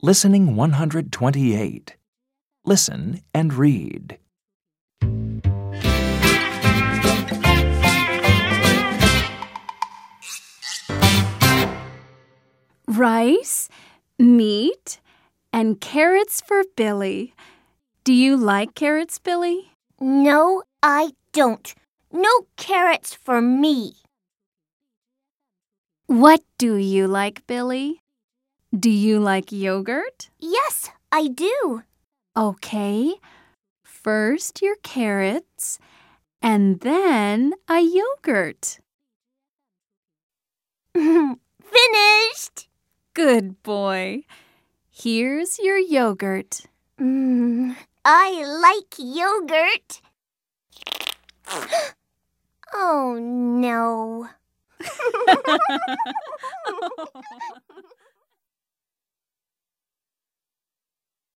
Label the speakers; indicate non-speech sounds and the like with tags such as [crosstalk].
Speaker 1: Listening 128. Listen and read.
Speaker 2: Rice, meat, and carrots for Billy. Do you like carrots, Billy?
Speaker 3: No, I don't. No carrots for me.
Speaker 2: What do you like, Billy? Do you like yogurt?
Speaker 3: Yes, I do.
Speaker 2: Okay. First your carrots, and then a yogurt. [laughs]
Speaker 3: Finished.
Speaker 2: Good boy. Here's your yogurt.
Speaker 3: Mm, I like yogurt. [gasps] oh no. [laughs] [laughs]